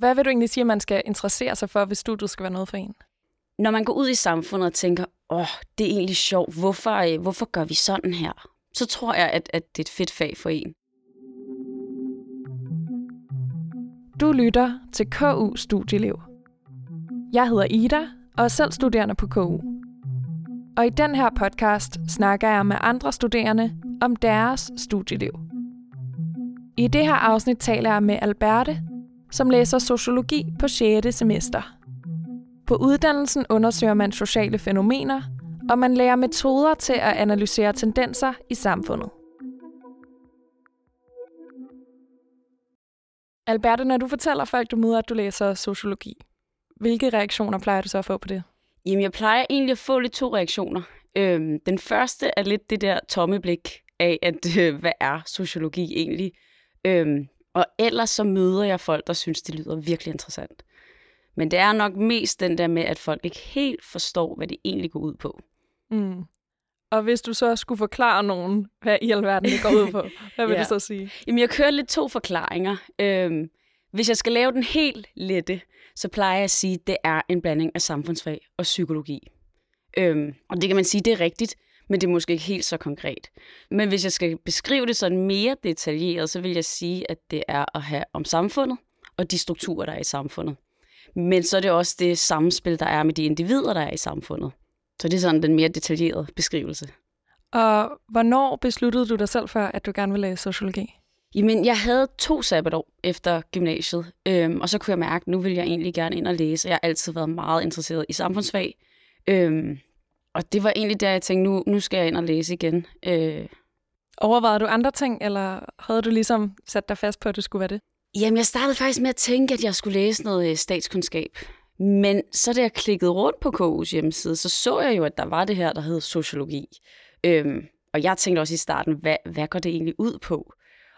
Hvad vil du egentlig sige, at man skal interessere sig for, hvis studiet skal være noget for en? Når man går ud i samfundet og tænker, åh, det er egentlig sjovt, hvorfor, øh, hvorfor gør vi sådan her? Så tror jeg, at, at det er et fedt fag for en. Du lytter til KU Studieliv. Jeg hedder Ida og er selv studerende på KU. Og i den her podcast snakker jeg med andre studerende om deres studieliv. I det her afsnit taler jeg med Alberte, som læser sociologi på 6. semester. På uddannelsen undersøger man sociale fænomener, og man lærer metoder til at analysere tendenser i samfundet. Alberte, når du fortæller folk, du møder, at du læser sociologi, hvilke reaktioner plejer du så at få på det? Jamen, jeg plejer egentlig at få lidt to reaktioner. Øhm, den første er lidt det der tomme blik af, at øh, hvad er sociologi egentlig? Øhm, og ellers så møder jeg folk, der synes, det lyder virkelig interessant. Men det er nok mest den der med, at folk ikke helt forstår, hvad det egentlig går ud på. Mm. Og hvis du så skulle forklare nogen, hvad i alverden det går ud på, hvad vil ja. du så sige? Jamen, jeg kører lidt to forklaringer. Øhm, hvis jeg skal lave den helt lette, så plejer jeg at sige, at det er en blanding af samfundsfag og psykologi. Øhm, og det kan man sige, det er rigtigt, men det er måske ikke helt så konkret. Men hvis jeg skal beskrive det sådan mere detaljeret, så vil jeg sige, at det er at have om samfundet og de strukturer, der er i samfundet. Men så er det også det samspil, der er med de individer, der er i samfundet. Så det er sådan den mere detaljerede beskrivelse. Og hvornår besluttede du dig selv for, at du gerne ville læse sociologi? Jamen, jeg havde to sabbatår efter gymnasiet, øhm, og så kunne jeg mærke, at nu vil jeg egentlig gerne ind og læse. Jeg har altid været meget interesseret i samfundsfag. Øhm, og det var egentlig der, jeg tænkte, nu, nu skal jeg ind og læse igen. Øh. Overvejede du andre ting, eller havde du ligesom sat dig fast på, at du skulle være det? Jamen, jeg startede faktisk med at tænke, at jeg skulle læse noget øh, statskundskab. Men så da jeg klikkede rundt på KU's hjemmeside, så så jeg jo, at der var det her, der hed sociologi. Øhm, og jeg tænkte også i starten, hvad, hvad går det egentlig ud på?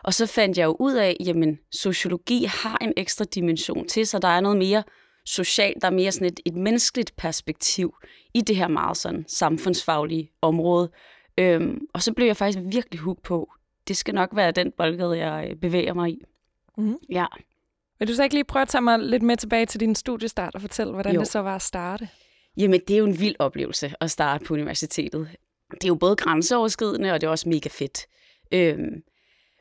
Og så fandt jeg jo ud af, jamen sociologi har en ekstra dimension til sig. Der er noget mere socialt, der er mere sådan et, et menneskeligt perspektiv i det her meget sådan samfundsfaglige område. Øhm, og så blev jeg faktisk virkelig hooked på, det skal nok være den boldgade, jeg øh, bevæger mig i. Mm-hmm. Ja. Vil du så ikke lige prøve at tage mig lidt med tilbage til din studiestart og fortælle, hvordan jo. det så var at starte? Jamen, det er jo en vild oplevelse at starte på universitetet. Det er jo både grænseoverskridende, og det er også mega fedt. Øhm,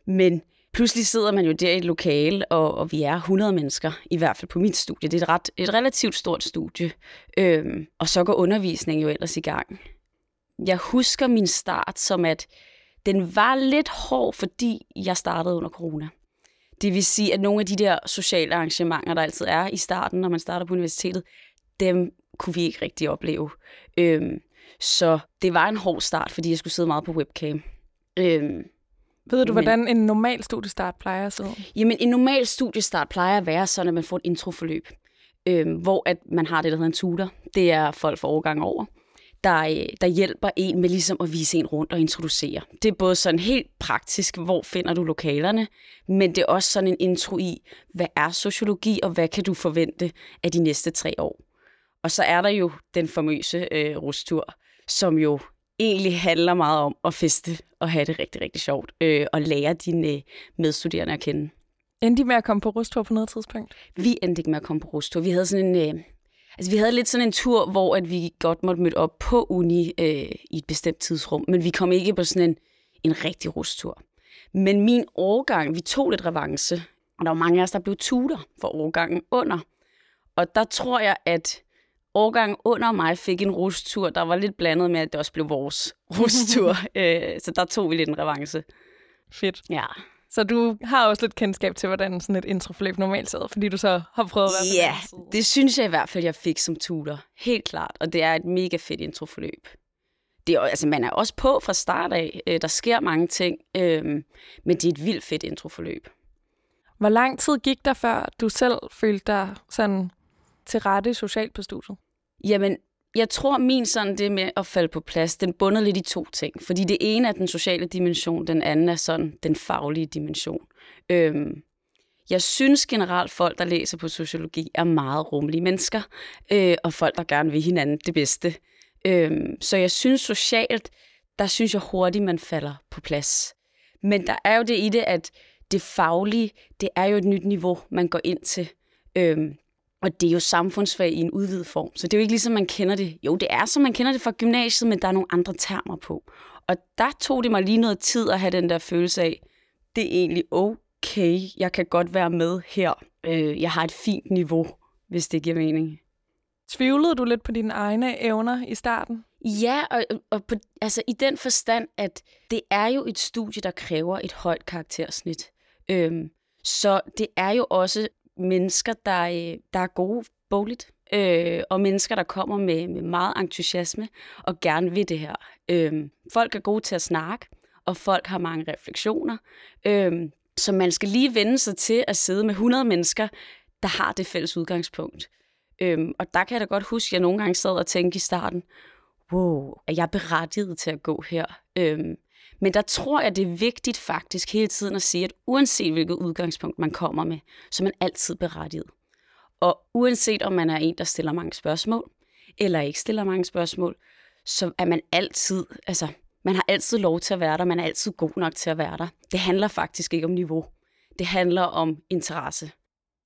men pludselig sidder man jo der i et lokale, og, og vi er 100 mennesker, i hvert fald på mit studie. Det er et, ret, et relativt stort studie. Øhm, og så går undervisningen jo ellers i gang. Jeg husker min start som, at den var lidt hård, fordi jeg startede under corona. Det vil sige, at nogle af de der sociale arrangementer, der altid er i starten, når man starter på universitetet, dem kunne vi ikke rigtig opleve. Øhm, så det var en hård start, fordi jeg skulle sidde meget på webcam. Øhm, ved du, hvordan en normal studiestart plejer at se Jamen, en normal studiestart plejer at være sådan, at man får et introforløb, øhm, hvor at man har det, der hedder en tutor. Det er folk for overgang over, der, øh, der hjælper en med ligesom at vise en rundt og introducere. Det er både sådan helt praktisk, hvor finder du lokalerne, men det er også sådan en intro i, hvad er sociologi, og hvad kan du forvente af de næste tre år. Og så er der jo den famøse øh, rustur, som jo egentlig handler meget om at feste og have det rigtig, rigtig sjovt, øh, og lære dine øh, medstuderende at kende. Endte de med at komme på rustur på noget tidspunkt? Vi endte ikke med at komme på rustur. Vi havde sådan en... Øh, altså, vi havde lidt sådan en tur, hvor at vi godt måtte møde op på uni øh, i et bestemt tidsrum, men vi kom ikke på sådan en, en rigtig rustur. Men min årgang, vi tog lidt revanche, og der var mange af os, der blev tutor for årgangen under. Og der tror jeg, at årgang under mig fik en rustur, der var lidt blandet med, at det også blev vores rustur. øh, så der tog vi lidt en revanche. Fedt. Ja. Så du har også lidt kendskab til, hvordan sådan et introforløb normalt ser fordi du så har prøvet at være Ja, det synes jeg i hvert fald, jeg fik som tutor. Helt klart. Og det er et mega fedt introforløb. Det er, altså, man er også på fra start af. Øh, der sker mange ting, øh, men det er et vildt fedt introforløb. Hvor lang tid gik der, før du selv følte dig sådan til rette socialt på studiet? Jamen, jeg tror, min sådan det med at falde på plads, den bunder lidt i to ting. Fordi det ene er den sociale dimension, den anden er sådan den faglige dimension. Øhm, jeg synes generelt, folk, der læser på sociologi, er meget rummelige mennesker, øh, og folk, der gerne vil hinanden det bedste. Øhm, så jeg synes socialt, der synes jeg hurtigt, man falder på plads. Men der er jo det i det, at det faglige, det er jo et nyt niveau, man går ind til. Øhm, og det er jo samfundsfag i en udvidet form, så det er jo ikke ligesom man kender det. Jo, det er som man kender det fra gymnasiet, men der er nogle andre termer på. Og der tog det mig lige noget tid at have den der følelse af, det er egentlig okay, jeg kan godt være med her. Øh, jeg har et fint niveau, hvis det giver mening. Tvivlede du lidt på dine egne evner i starten? Ja, og, og på, altså i den forstand, at det er jo et studie, der kræver et højt karaktersnit. Øhm, så det er jo også mennesker, der, øh, der er gode bogligt, øh, og mennesker, der kommer med, med meget entusiasme og gerne vil det her. Øh, folk er gode til at snakke, og folk har mange refleksioner. Øh, så man skal lige vende sig til at sidde med 100 mennesker, der har det fælles udgangspunkt. Øhm, og der kan jeg da godt huske, at jeg nogle gange sad og tænkte i starten, wow, er jeg berettiget til at gå her? Øhm, men der tror jeg, det er vigtigt faktisk hele tiden at sige, at uanset hvilket udgangspunkt man kommer med, så er man altid berettiget. Og uanset om man er en, der stiller mange spørgsmål, eller ikke stiller mange spørgsmål, så er man altid, altså, man har altid lov til at være der, man er altid god nok til at være der. Det handler faktisk ikke om niveau. Det handler om interesse.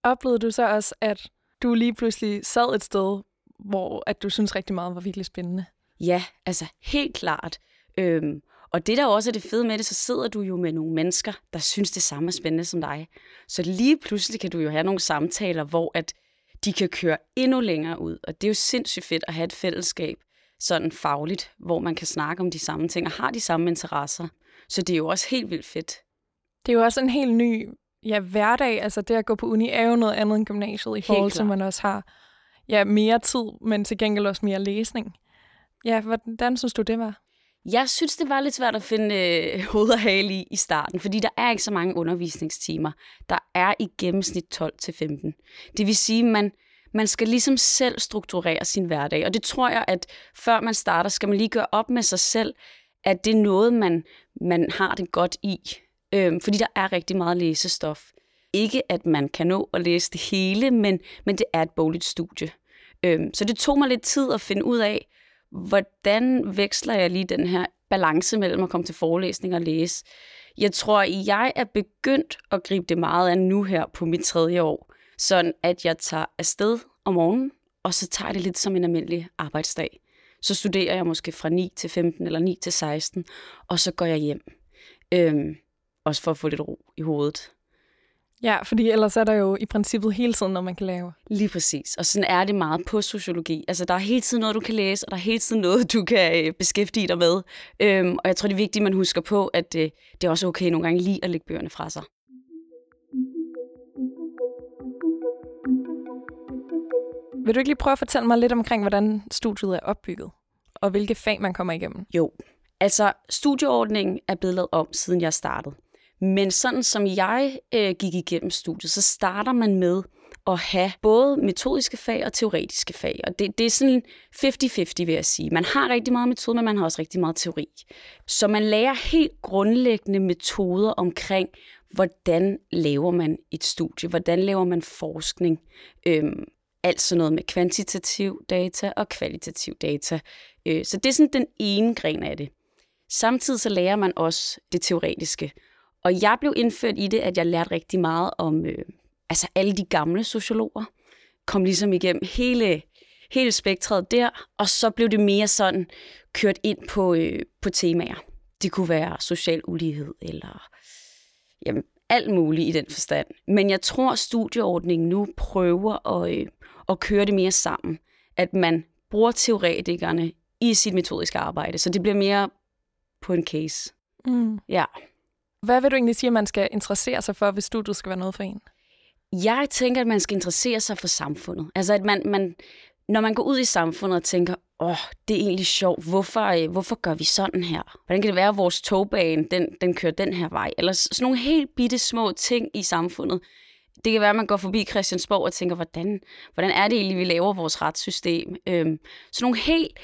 Oplevede du så også, at du lige pludselig sad et sted, hvor at du synes rigtig meget var virkelig spændende? Ja, altså helt klart. Øhm, og det der også er det fede med det, så sidder du jo med nogle mennesker, der synes det samme er spændende som dig. Så lige pludselig kan du jo have nogle samtaler, hvor at de kan køre endnu længere ud. Og det er jo sindssygt fedt at have et fællesskab, sådan fagligt, hvor man kan snakke om de samme ting og har de samme interesser. Så det er jo også helt vildt fedt. Det er jo også en helt ny ja, hverdag. Altså det at gå på uni er jo noget andet end gymnasiet i forhold til, at man også har ja, mere tid, men til gengæld også mere læsning. Ja, hvordan synes du, det var? Jeg synes, det var lidt svært at finde øh, hoved og hale i i starten, fordi der er ikke så mange undervisningstimer. Der er i gennemsnit 12-15. Det vil sige, at man, man skal ligesom selv strukturere sin hverdag, og det tror jeg, at før man starter, skal man lige gøre op med sig selv, at det er noget, man, man har det godt i. Øhm, fordi der er rigtig meget læsestof. Ikke at man kan nå at læse det hele, men, men det er et bogligt studie. Øhm, så det tog mig lidt tid at finde ud af, hvordan veksler jeg lige den her balance mellem at komme til forelæsning og læse. Jeg tror, jeg er begyndt at gribe det meget an nu her på mit tredje år, sådan at jeg tager afsted om morgenen, og så tager det lidt som en almindelig arbejdsdag. Så studerer jeg måske fra 9 til 15 eller 9 til 16, og så går jeg hjem. Øhm, også for at få lidt ro i hovedet. Ja, fordi ellers er der jo i princippet hele tiden noget, man kan lave. Lige præcis. Og sådan er det meget på sociologi. Altså, der er hele tiden noget, du kan læse, og der er hele tiden noget, du kan øh, beskæftige dig med. Øhm, og jeg tror, det er vigtigt, at man husker på, at øh, det er også okay nogle gange lige at lægge bøgerne fra sig. Vil du ikke lige prøve at fortælle mig lidt omkring, hvordan studiet er opbygget, og hvilke fag man kommer igennem? Jo, altså studieordningen er blevet lavet om, siden jeg startede. Men sådan som jeg øh, gik igennem studiet, så starter man med at have både metodiske fag og teoretiske fag. Og det, det er sådan 50-50, vil jeg sige. Man har rigtig meget metode, men man har også rigtig meget teori. Så man lærer helt grundlæggende metoder omkring, hvordan laver man et studie, hvordan laver man forskning. Øhm, altså noget med kvantitativ data og kvalitativ data. Øh, så det er sådan den ene gren af det. Samtidig så lærer man også det teoretiske. Og jeg blev indført i det, at jeg lærte rigtig meget om øh, altså alle de gamle sociologer. Kom ligesom igennem hele, hele spektret der, og så blev det mere sådan kørt ind på, øh, på temaer. Det kunne være social ulighed eller jamen, alt muligt i den forstand. Men jeg tror, at studieordningen nu prøver at, øh, at køre det mere sammen. At man bruger teoretikerne i sit metodiske arbejde, så det bliver mere på en case. Mm. Ja. Hvad vil du egentlig sige, at man skal interessere sig for, hvis studiet skal være noget for en? Jeg tænker, at man skal interessere sig for samfundet. Altså, at man, man, når man går ud i samfundet og tænker, åh, oh, det er egentlig sjovt, hvorfor, øh, hvorfor gør vi sådan her? Hvordan kan det være, at vores togbane, den, den kører den her vej? Eller sådan nogle helt bitte små ting i samfundet. Det kan være, at man går forbi Christiansborg og tænker, hvordan, hvordan er det egentlig, vi laver vores retssystem? Øhm, sådan nogle helt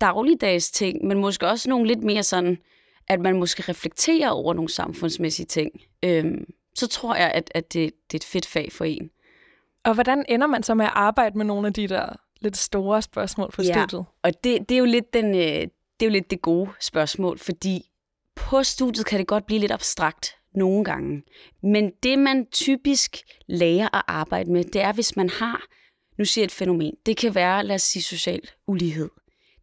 dagligdags ting, men måske også nogle lidt mere sådan, at man måske reflekterer over nogle samfundsmæssige ting. Øhm, så tror jeg, at, at det, det er et fedt fag for en. Og hvordan ender man så med at arbejde med nogle af de der lidt store spørgsmål på ja, studiet? og det, det, er jo lidt den, øh, det er jo lidt det gode spørgsmål, fordi på studiet kan det godt blive lidt abstrakt nogle gange. Men det, man typisk lærer at arbejde med, det er, hvis man har, nu siger jeg et fænomen, det kan være, lad os sige, social ulighed.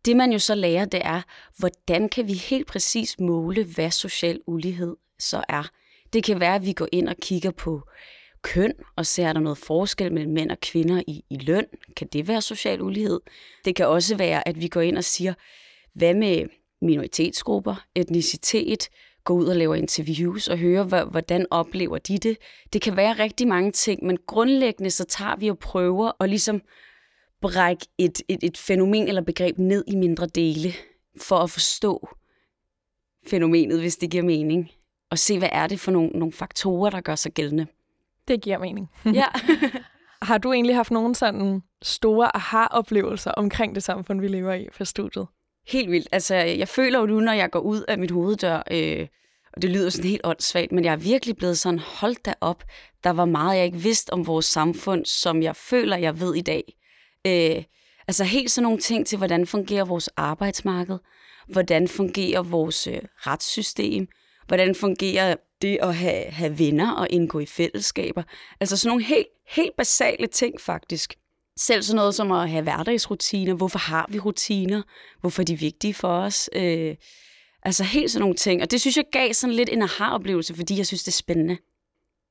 Det man jo så lærer, det er, hvordan kan vi helt præcis måle, hvad social ulighed så er. Det kan være, at vi går ind og kigger på køn, og ser, er der noget forskel mellem mænd og kvinder i, i løn? Kan det være social ulighed? Det kan også være, at vi går ind og siger, hvad med minoritetsgrupper, etnicitet, går ud og laver interviews og hører, hvordan oplever de det. Det kan være rigtig mange ting, men grundlæggende så tager vi og prøver at ligesom brække et, et, et fænomen eller begreb ned i mindre dele, for at forstå fænomenet, hvis det giver mening. Og se, hvad er det for nogle, nogle faktorer, der gør sig gældende. Det giver mening. ja. Har du egentlig haft nogle sådan store aha-oplevelser omkring det samfund, vi lever i for studiet? Helt vildt. Altså, jeg føler jo nu, når jeg går ud af mit hoveddør, øh, og det lyder sådan helt åndssvagt, men jeg er virkelig blevet sådan, hold da op, der var meget, jeg ikke vidste om vores samfund, som jeg føler, jeg ved i dag. Øh, altså helt sådan nogle ting til, hvordan fungerer vores arbejdsmarked, hvordan fungerer vores øh, retssystem, hvordan fungerer det at have, have venner og indgå i fællesskaber. Altså sådan nogle helt, helt basale ting faktisk. Selv sådan noget som at have hverdagsrutiner. Hvorfor har vi rutiner? Hvorfor er de vigtige for os? Øh, altså helt sådan nogle ting. Og det synes jeg gav sådan lidt en aha-oplevelse, fordi jeg synes, det er spændende.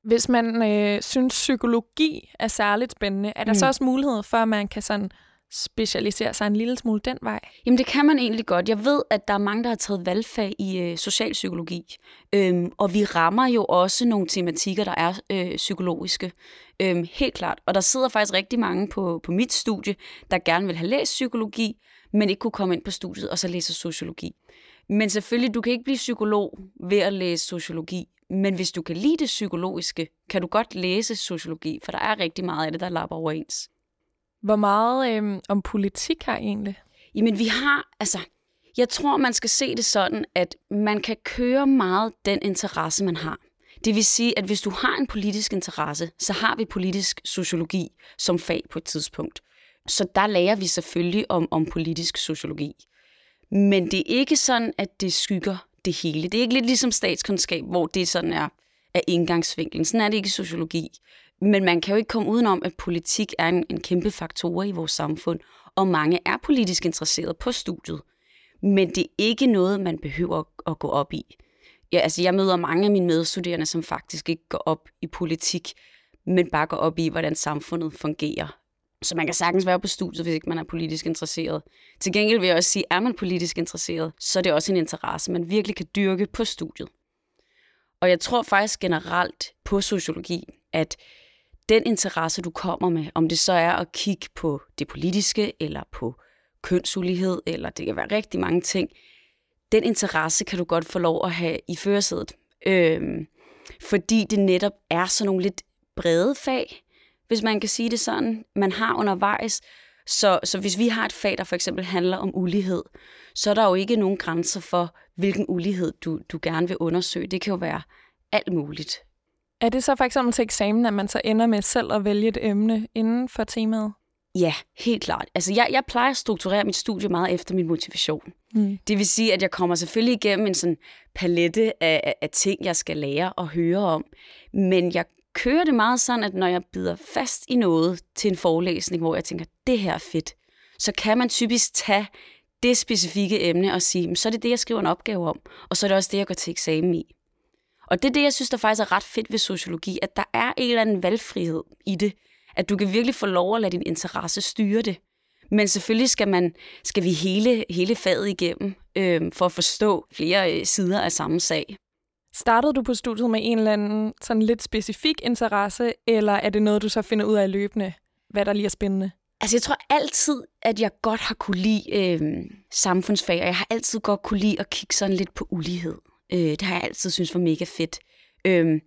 Hvis man øh, synes, psykologi er særligt spændende, er der mm. så også mulighed for, at man kan sådan specialisere sig en lille smule den vej? Jamen det kan man egentlig godt. Jeg ved, at der er mange, der har taget valgfag i øh, socialpsykologi, øhm, og vi rammer jo også nogle tematikker, der er øh, psykologiske. Øhm, helt klart. Og der sidder faktisk rigtig mange på, på mit studie, der gerne vil have læst psykologi, men ikke kunne komme ind på studiet og så læse sociologi. Men selvfølgelig, du kan ikke blive psykolog ved at læse sociologi, men hvis du kan lide det psykologiske, kan du godt læse sociologi, for der er rigtig meget af det, der lapper overens. Hvor meget øh, om politik har I egentlig? Jamen vi har, altså, jeg tror, man skal se det sådan, at man kan køre meget den interesse, man har. Det vil sige, at hvis du har en politisk interesse, så har vi politisk sociologi som fag på et tidspunkt. Så der lærer vi selvfølgelig om, om politisk sociologi. Men det er ikke sådan, at det skygger det hele. Det er ikke lidt ligesom statskundskab, hvor det sådan er, er indgangsvinklen. Sådan er det ikke i sociologi. Men man kan jo ikke komme udenom, at politik er en, en kæmpe faktor i vores samfund, og mange er politisk interesseret på studiet. Men det er ikke noget, man behøver at gå op i. Ja, altså jeg møder mange af mine medstuderende, som faktisk ikke går op i politik, men bare går op i, hvordan samfundet fungerer. Så man kan sagtens være på studiet, hvis ikke man er politisk interesseret. Til gengæld vil jeg også sige, er man politisk interesseret, så er det også en interesse, man virkelig kan dyrke på studiet. Og jeg tror faktisk generelt på sociologi, at den interesse, du kommer med, om det så er at kigge på det politiske, eller på kønsulighed, eller det kan være rigtig mange ting, den interesse kan du godt få lov at have i førersædet. Øhm, fordi det netop er sådan nogle lidt brede fag, hvis man kan sige det sådan, man har undervejs. Så, så hvis vi har et fag, der for eksempel handler om ulighed, så er der jo ikke nogen grænser for, hvilken ulighed du, du gerne vil undersøge. Det kan jo være alt muligt. Er det så for eksempel til eksamen, at man så ender med selv at vælge et emne inden for temaet? Ja, helt klart. Altså, jeg, jeg plejer at strukturere mit studie meget efter min motivation. Mm. Det vil sige, at jeg kommer selvfølgelig igennem en sådan palette af, af, af ting, jeg skal lære og høre om. Men jeg kører det meget sådan, at når jeg bider fast i noget til en forelæsning, hvor jeg tænker, det her er fedt, så kan man typisk tage det specifikke emne og sige, så er det det, jeg skriver en opgave om, og så er det også det, jeg går til eksamen i. Og det er det, jeg synes, der faktisk er ret fedt ved sociologi, at der er en eller anden valgfrihed i det. At du kan virkelig få lov at lade din interesse styre det. Men selvfølgelig skal, man, skal vi hele, hele faget igennem øh, for at forstå flere øh, sider af samme sag. Startede du på studiet med en eller anden sådan lidt specifik interesse, eller er det noget, du så finder ud af løbende, hvad der lige er spændende? Altså jeg tror altid, at jeg godt har kunne lide øh, samfundsfag, og jeg har altid godt kunne lide at kigge sådan lidt på ulighed. Øh, det har jeg altid synes var mega fedt. Øh,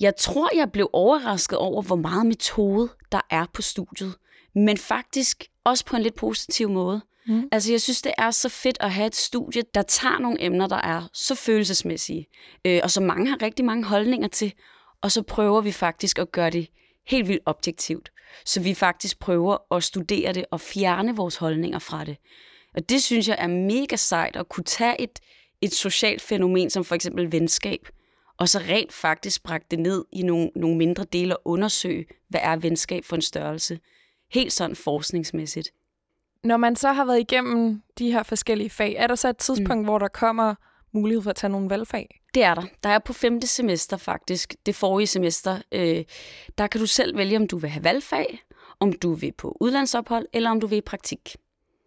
jeg tror, jeg blev overrasket over, hvor meget metode der er på studiet. Men faktisk også på en lidt positiv måde. Mm. Altså, jeg synes, det er så fedt at have et studie, der tager nogle emner, der er så følelsesmæssige, øh, og som mange har rigtig mange holdninger til, og så prøver vi faktisk at gøre det helt vildt objektivt. Så vi faktisk prøver at studere det og fjerne vores holdninger fra det. Og det synes jeg er mega sejt at kunne tage et, et socialt fænomen som for eksempel venskab, og så rent faktisk bragte det ned i nogle, nogle mindre dele og undersøge, hvad er venskab for en størrelse. Helt sådan forskningsmæssigt. Når man så har været igennem de her forskellige fag, er der så et tidspunkt, mm. hvor der kommer mulighed for at tage nogle valgfag? Det er der. Der er på femte semester faktisk, det forrige semester. Øh, der kan du selv vælge, om du vil have valgfag, om du vil på udlandsophold, eller om du vil i praktik.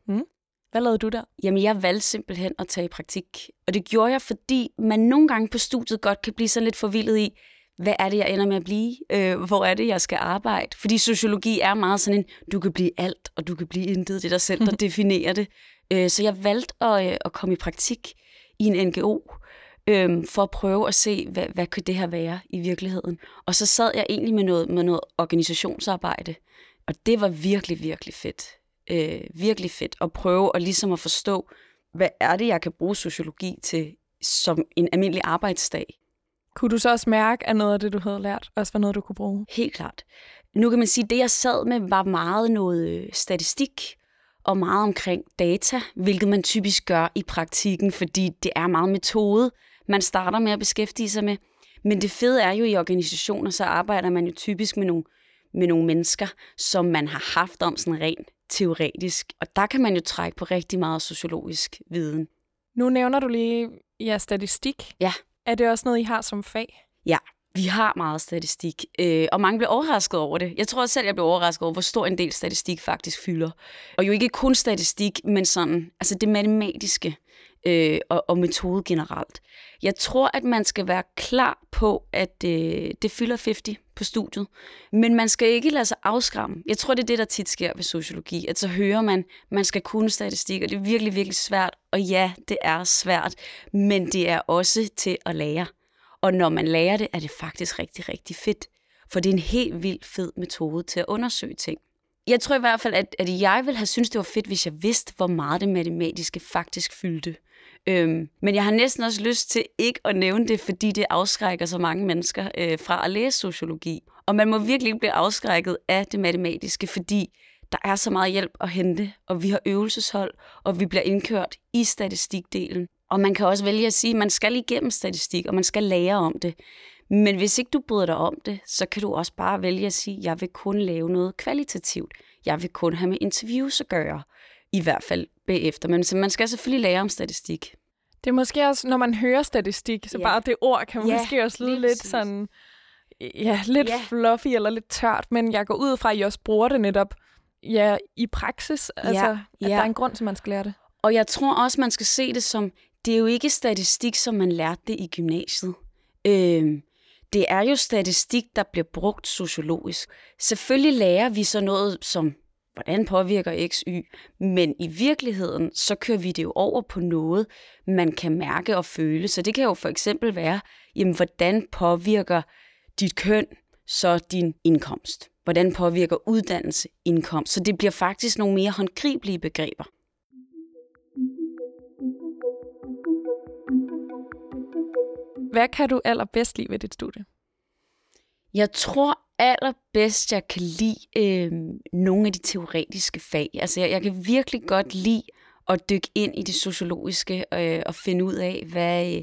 Mm. Hvad lavede du der? Jamen, jeg valgte simpelthen at tage i praktik. Og det gjorde jeg, fordi man nogle gange på studiet godt kan blive sådan lidt forvildet i, hvad er det, jeg ender med at blive? Øh, hvor er det, jeg skal arbejde? Fordi sociologi er meget sådan en, du kan blive alt, og du kan blive intet. Det er dig selv, der definerer det. Øh, så jeg valgte at, øh, at komme i praktik i en NGO, øh, for at prøve at se, hvad, hvad kan det her være i virkeligheden. Og så sad jeg egentlig med noget, med noget organisationsarbejde, og det var virkelig, virkelig fedt. Øh, virkelig fedt at prøve at ligesom at forstå, hvad er det, jeg kan bruge sociologi til som en almindelig arbejdsdag. Kunne du så også mærke, at noget af det, du havde lært, også var noget, du kunne bruge? Helt klart. Nu kan man sige, at det, jeg sad med, var meget noget øh, statistik og meget omkring data, hvilket man typisk gør i praktikken, fordi det er meget metode, man starter med at beskæftige sig med. Men det fede er jo i organisationer, så arbejder man jo typisk med nogle, med nogle mennesker, som man har haft om sådan rent teoretisk. Og der kan man jo trække på rigtig meget sociologisk viden. Nu nævner du lige ja, statistik. Ja. Er det også noget, I har som fag? Ja, vi har meget statistik, øh, og mange bliver overrasket over det. Jeg tror også selv, jeg bliver overrasket over, hvor stor en del statistik faktisk fylder. Og jo ikke kun statistik, men sådan, altså det matematiske øh, og, og metode generelt. Jeg tror, at man skal være klar på, at øh, det fylder 50 på studiet. Men man skal ikke lade sig afskræmme. Jeg tror, det er det, der tit sker ved sociologi. At så hører man, man skal kunne statistik, og det er virkelig, virkelig svært. Og ja, det er svært, men det er også til at lære. Og når man lærer det, er det faktisk rigtig, rigtig fedt. For det er en helt vildt fed metode til at undersøge ting. Jeg tror i hvert fald, at, at jeg ville have syntes, det var fedt, hvis jeg vidste, hvor meget det matematiske faktisk fyldte. Øhm, men jeg har næsten også lyst til ikke at nævne det, fordi det afskrækker så mange mennesker øh, fra at læse sociologi. Og man må virkelig ikke blive afskrækket af det matematiske, fordi der er så meget hjælp at hente, og vi har øvelseshold, og vi bliver indkørt i statistikdelen. Og man kan også vælge at sige, at man skal igennem statistik, og man skal lære om det. Men hvis ikke du bryder dig om det, så kan du også bare vælge at sige, at jeg vil kun lave noget kvalitativt. Jeg vil kun have med interviews at gøre, i hvert fald bagefter. Men man skal selvfølgelig lære om statistik. Det er måske også, når man hører statistik, så ja. bare det ord kan ja, måske også lyde lidt sådan, ja, lidt ja. fluffy eller lidt tørt, men jeg går ud fra, at I også bruger det netop ja, i praksis, altså ja, at der er en grund til, man skal lære det. Og jeg tror også, man skal se det som, det er jo ikke statistik, som man lærte det i gymnasiet. Øh, det er jo statistik, der bliver brugt sociologisk. Selvfølgelig lærer vi så noget som, hvordan påvirker X, Y, men i virkeligheden, så kører vi det jo over på noget, man kan mærke og føle. Så det kan jo for eksempel være, jamen, hvordan påvirker dit køn så din indkomst? Hvordan påvirker uddannelse indkomst? Så det bliver faktisk nogle mere håndgribelige begreber. Hvad kan du allerbedst lide ved dit studie? Jeg tror allerbedst, jeg kan lide øh, nogle af de teoretiske fag. Altså, jeg, jeg kan virkelig godt lide at dykke ind i det sociologiske øh, og finde ud af, hvad,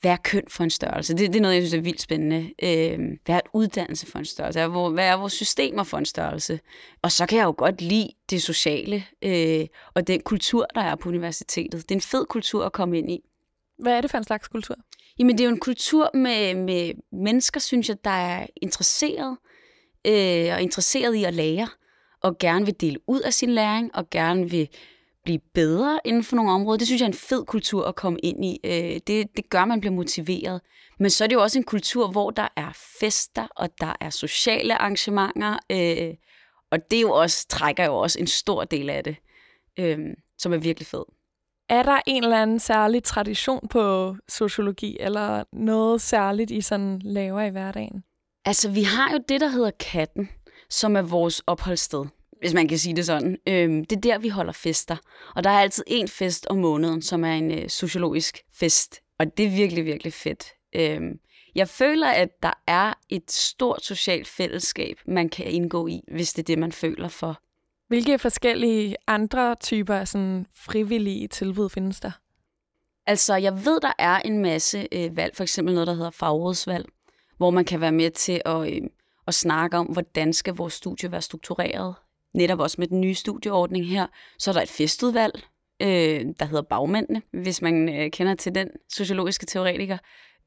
hvad er køn for en størrelse. Det, det er noget, jeg synes er vildt spændende. Øh, hvad er uddannelse for en størrelse? Hvad er vores systemer for en størrelse? Og så kan jeg jo godt lide det sociale øh, og den kultur, der er på universitetet. Det er en fed kultur at komme ind i. Hvad er det for en slags kultur? Jamen, det er jo en kultur med, med mennesker, synes jeg, der er interesseret øh, og interesseret i at lære, og gerne vil dele ud af sin læring, og gerne vil blive bedre inden for nogle områder. Det synes jeg er en fed kultur at komme ind i. Øh, det, det gør, at man bliver motiveret. Men så er det jo også en kultur, hvor der er fester, og der er sociale arrangementer, øh, og det jo også trækker jo også en stor del af det, øh, som er virkelig fed. Er der en eller anden særlig tradition på sociologi, eller noget særligt, I sådan laver i hverdagen? Altså, vi har jo det, der hedder katten, som er vores opholdssted, hvis man kan sige det sådan. Øhm, det er der, vi holder fester. Og der er altid en fest om måneden, som er en øh, sociologisk fest. Og det er virkelig, virkelig fedt. Øhm, jeg føler, at der er et stort socialt fællesskab, man kan indgå i, hvis det er det, man føler for. Hvilke forskellige andre typer af sådan frivillige tilbud findes der? Altså, jeg ved, der er en masse øh, valg, for eksempel noget, der hedder fagrådsvalg, hvor man kan være med til at, øh, at snakke om, hvordan skal vores studie være struktureret. Netop også med den nye studieordning her, så er der et festudvalg, øh, der hedder bagmændene, hvis man øh, kender til den sociologiske teoretiker.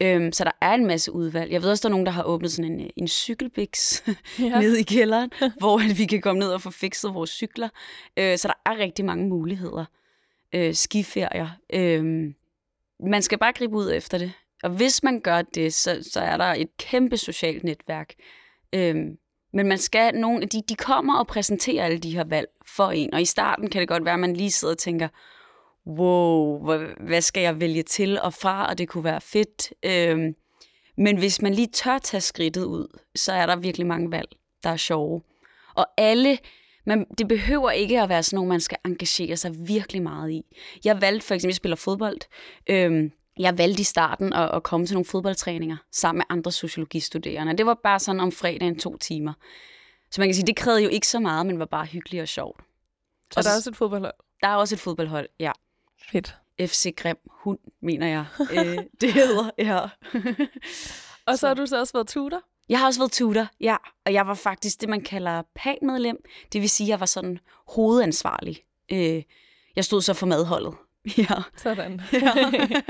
Øhm, så der er en masse udvalg. Jeg ved også, der er nogen, der har åbnet sådan en, en cykelbiks ja. nede i kælderen, hvor at vi kan komme ned og få fikset vores cykler. Øh, så der er rigtig mange muligheder. Øh, skiferier. Øh, man skal bare gribe ud efter det. Og hvis man gør det, så, så er der et kæmpe socialt netværk. Øhm, men man skal, nogle, de, de kommer og præsenterer alle de her valg for en. Og i starten kan det godt være, at man lige sidder og tænker, wow, hvad skal jeg vælge til og fra, og det kunne være fedt. Øhm, men hvis man lige tør tage skridtet ud, så er der virkelig mange valg, der er sjove. Og alle, man, det behøver ikke at være sådan nogle, man skal engagere sig virkelig meget i. Jeg valgte for eksempel, jeg spiller fodbold, øhm, jeg valgte i starten at, at komme til nogle fodboldtræninger sammen med andre sociologistuderende. Det var bare sådan om fredagen to timer. Så man kan sige, det krævede jo ikke så meget, men var bare hyggeligt og sjovt. Så og der er også et fodboldhold? Der er også et fodboldhold, ja. Fedt. FC Grim Hund, mener jeg. øh, det hedder, ja. og så har du så også været tutor? Jeg har også været tutor, ja. Og jeg var faktisk det, man kalder PAN-medlem. Det vil sige, at jeg var sådan hovedansvarlig. Øh, jeg stod så for madholdet. Ja. Sådan. Ja.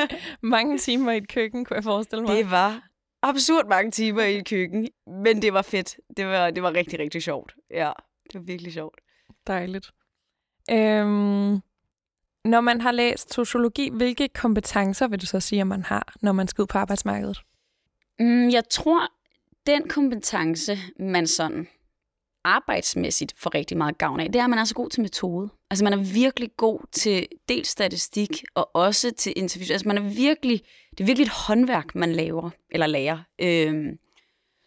mange timer i et køkken, kunne jeg forestille mig. Det var absurd mange timer i et køkken, men det var fedt. Det var, det var rigtig, rigtig sjovt. Ja, det var virkelig sjovt. Dejligt. Øhm, når man har læst sociologi, hvilke kompetencer vil du så sige, at man har, når man skal ud på arbejdsmarkedet? Mm, jeg tror, den kompetence, man sådan arbejdsmæssigt får rigtig meget gavn af, det er, at man er så god til metode. Altså man er virkelig god til dels statistik og også til interviews. Altså man er virkelig, det er virkelig et håndværk, man laver eller lærer. Øhm,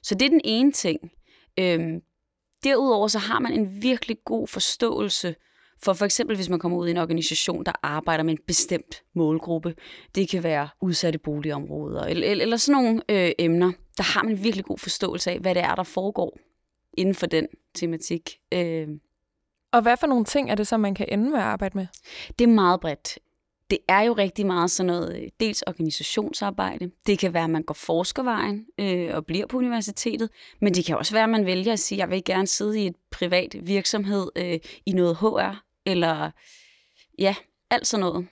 så det er den ene ting. Øhm, derudover så har man en virkelig god forståelse for for eksempel, hvis man kommer ud i en organisation, der arbejder med en bestemt målgruppe, det kan være udsatte boligområder, eller, eller, eller sådan nogle øh, emner, der har man virkelig god forståelse af, hvad det er, der foregår inden for den tematik. Øh. Og hvad for nogle ting er det så, man kan ende med at arbejde med? Det er meget bredt. Det er jo rigtig meget sådan noget, øh, dels organisationsarbejde. Det kan være, at man går forskervejen øh, og bliver på universitetet, men det kan også være, at man vælger at sige, at jeg vil gerne sidde i et privat virksomhed øh, i noget HR, eller ja, alt sådan noget.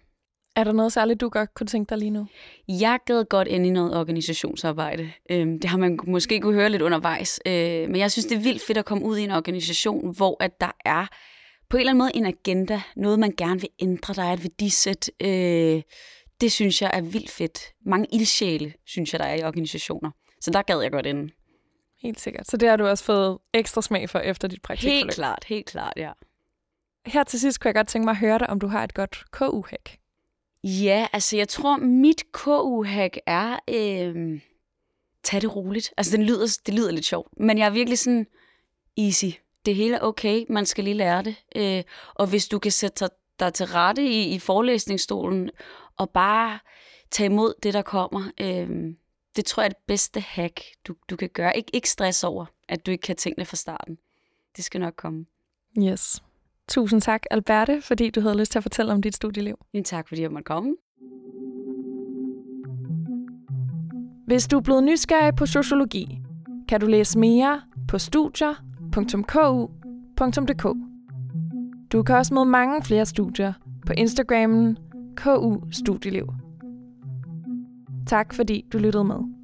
Er der noget særligt, du godt kunne tænke dig lige nu? Jeg gad godt ind i noget organisationsarbejde. Øhm, det har man måske kunne høre lidt undervejs. Øh, men jeg synes, det er vildt fedt at komme ud i en organisation, hvor at der er på en eller anden måde en agenda, noget man gerne vil ændre, der er et værdisæt. Øh, det synes jeg er vildt fedt. Mange ildsjæle, synes jeg, der er i organisationer. Så der gad jeg godt ind. Helt sikkert. Så det har du også fået ekstra smag for efter dit praktikforløb? Helt klart, helt klart, ja. Her til sidst kunne jeg godt tænke mig at høre dig, om du har et godt KU-hack. Ja, altså jeg tror, mit KU-hack er, øh, tag det roligt. Altså det lyder, det lyder lidt sjovt, men jeg er virkelig sådan easy. Det hele er okay, man skal lige lære det. Øh, og hvis du kan sætte dig til rette i, i forelæsningsstolen, og bare tage imod det, der kommer, øh, det tror jeg er det bedste hack, du, du kan gøre. Ik- ikke stress over, at du ikke kan tænke det fra starten. Det skal nok komme. Yes. Tusind tak, Alberte, fordi du havde lyst til at fortælle om dit studieliv. Ja, tak, fordi jeg måtte komme. Hvis du er blevet nysgerrig på sociologi, kan du læse mere på studier.ku.dk. Du kan også møde mange flere studier på Instagrammen KU Studieliv. Tak fordi du lyttede med.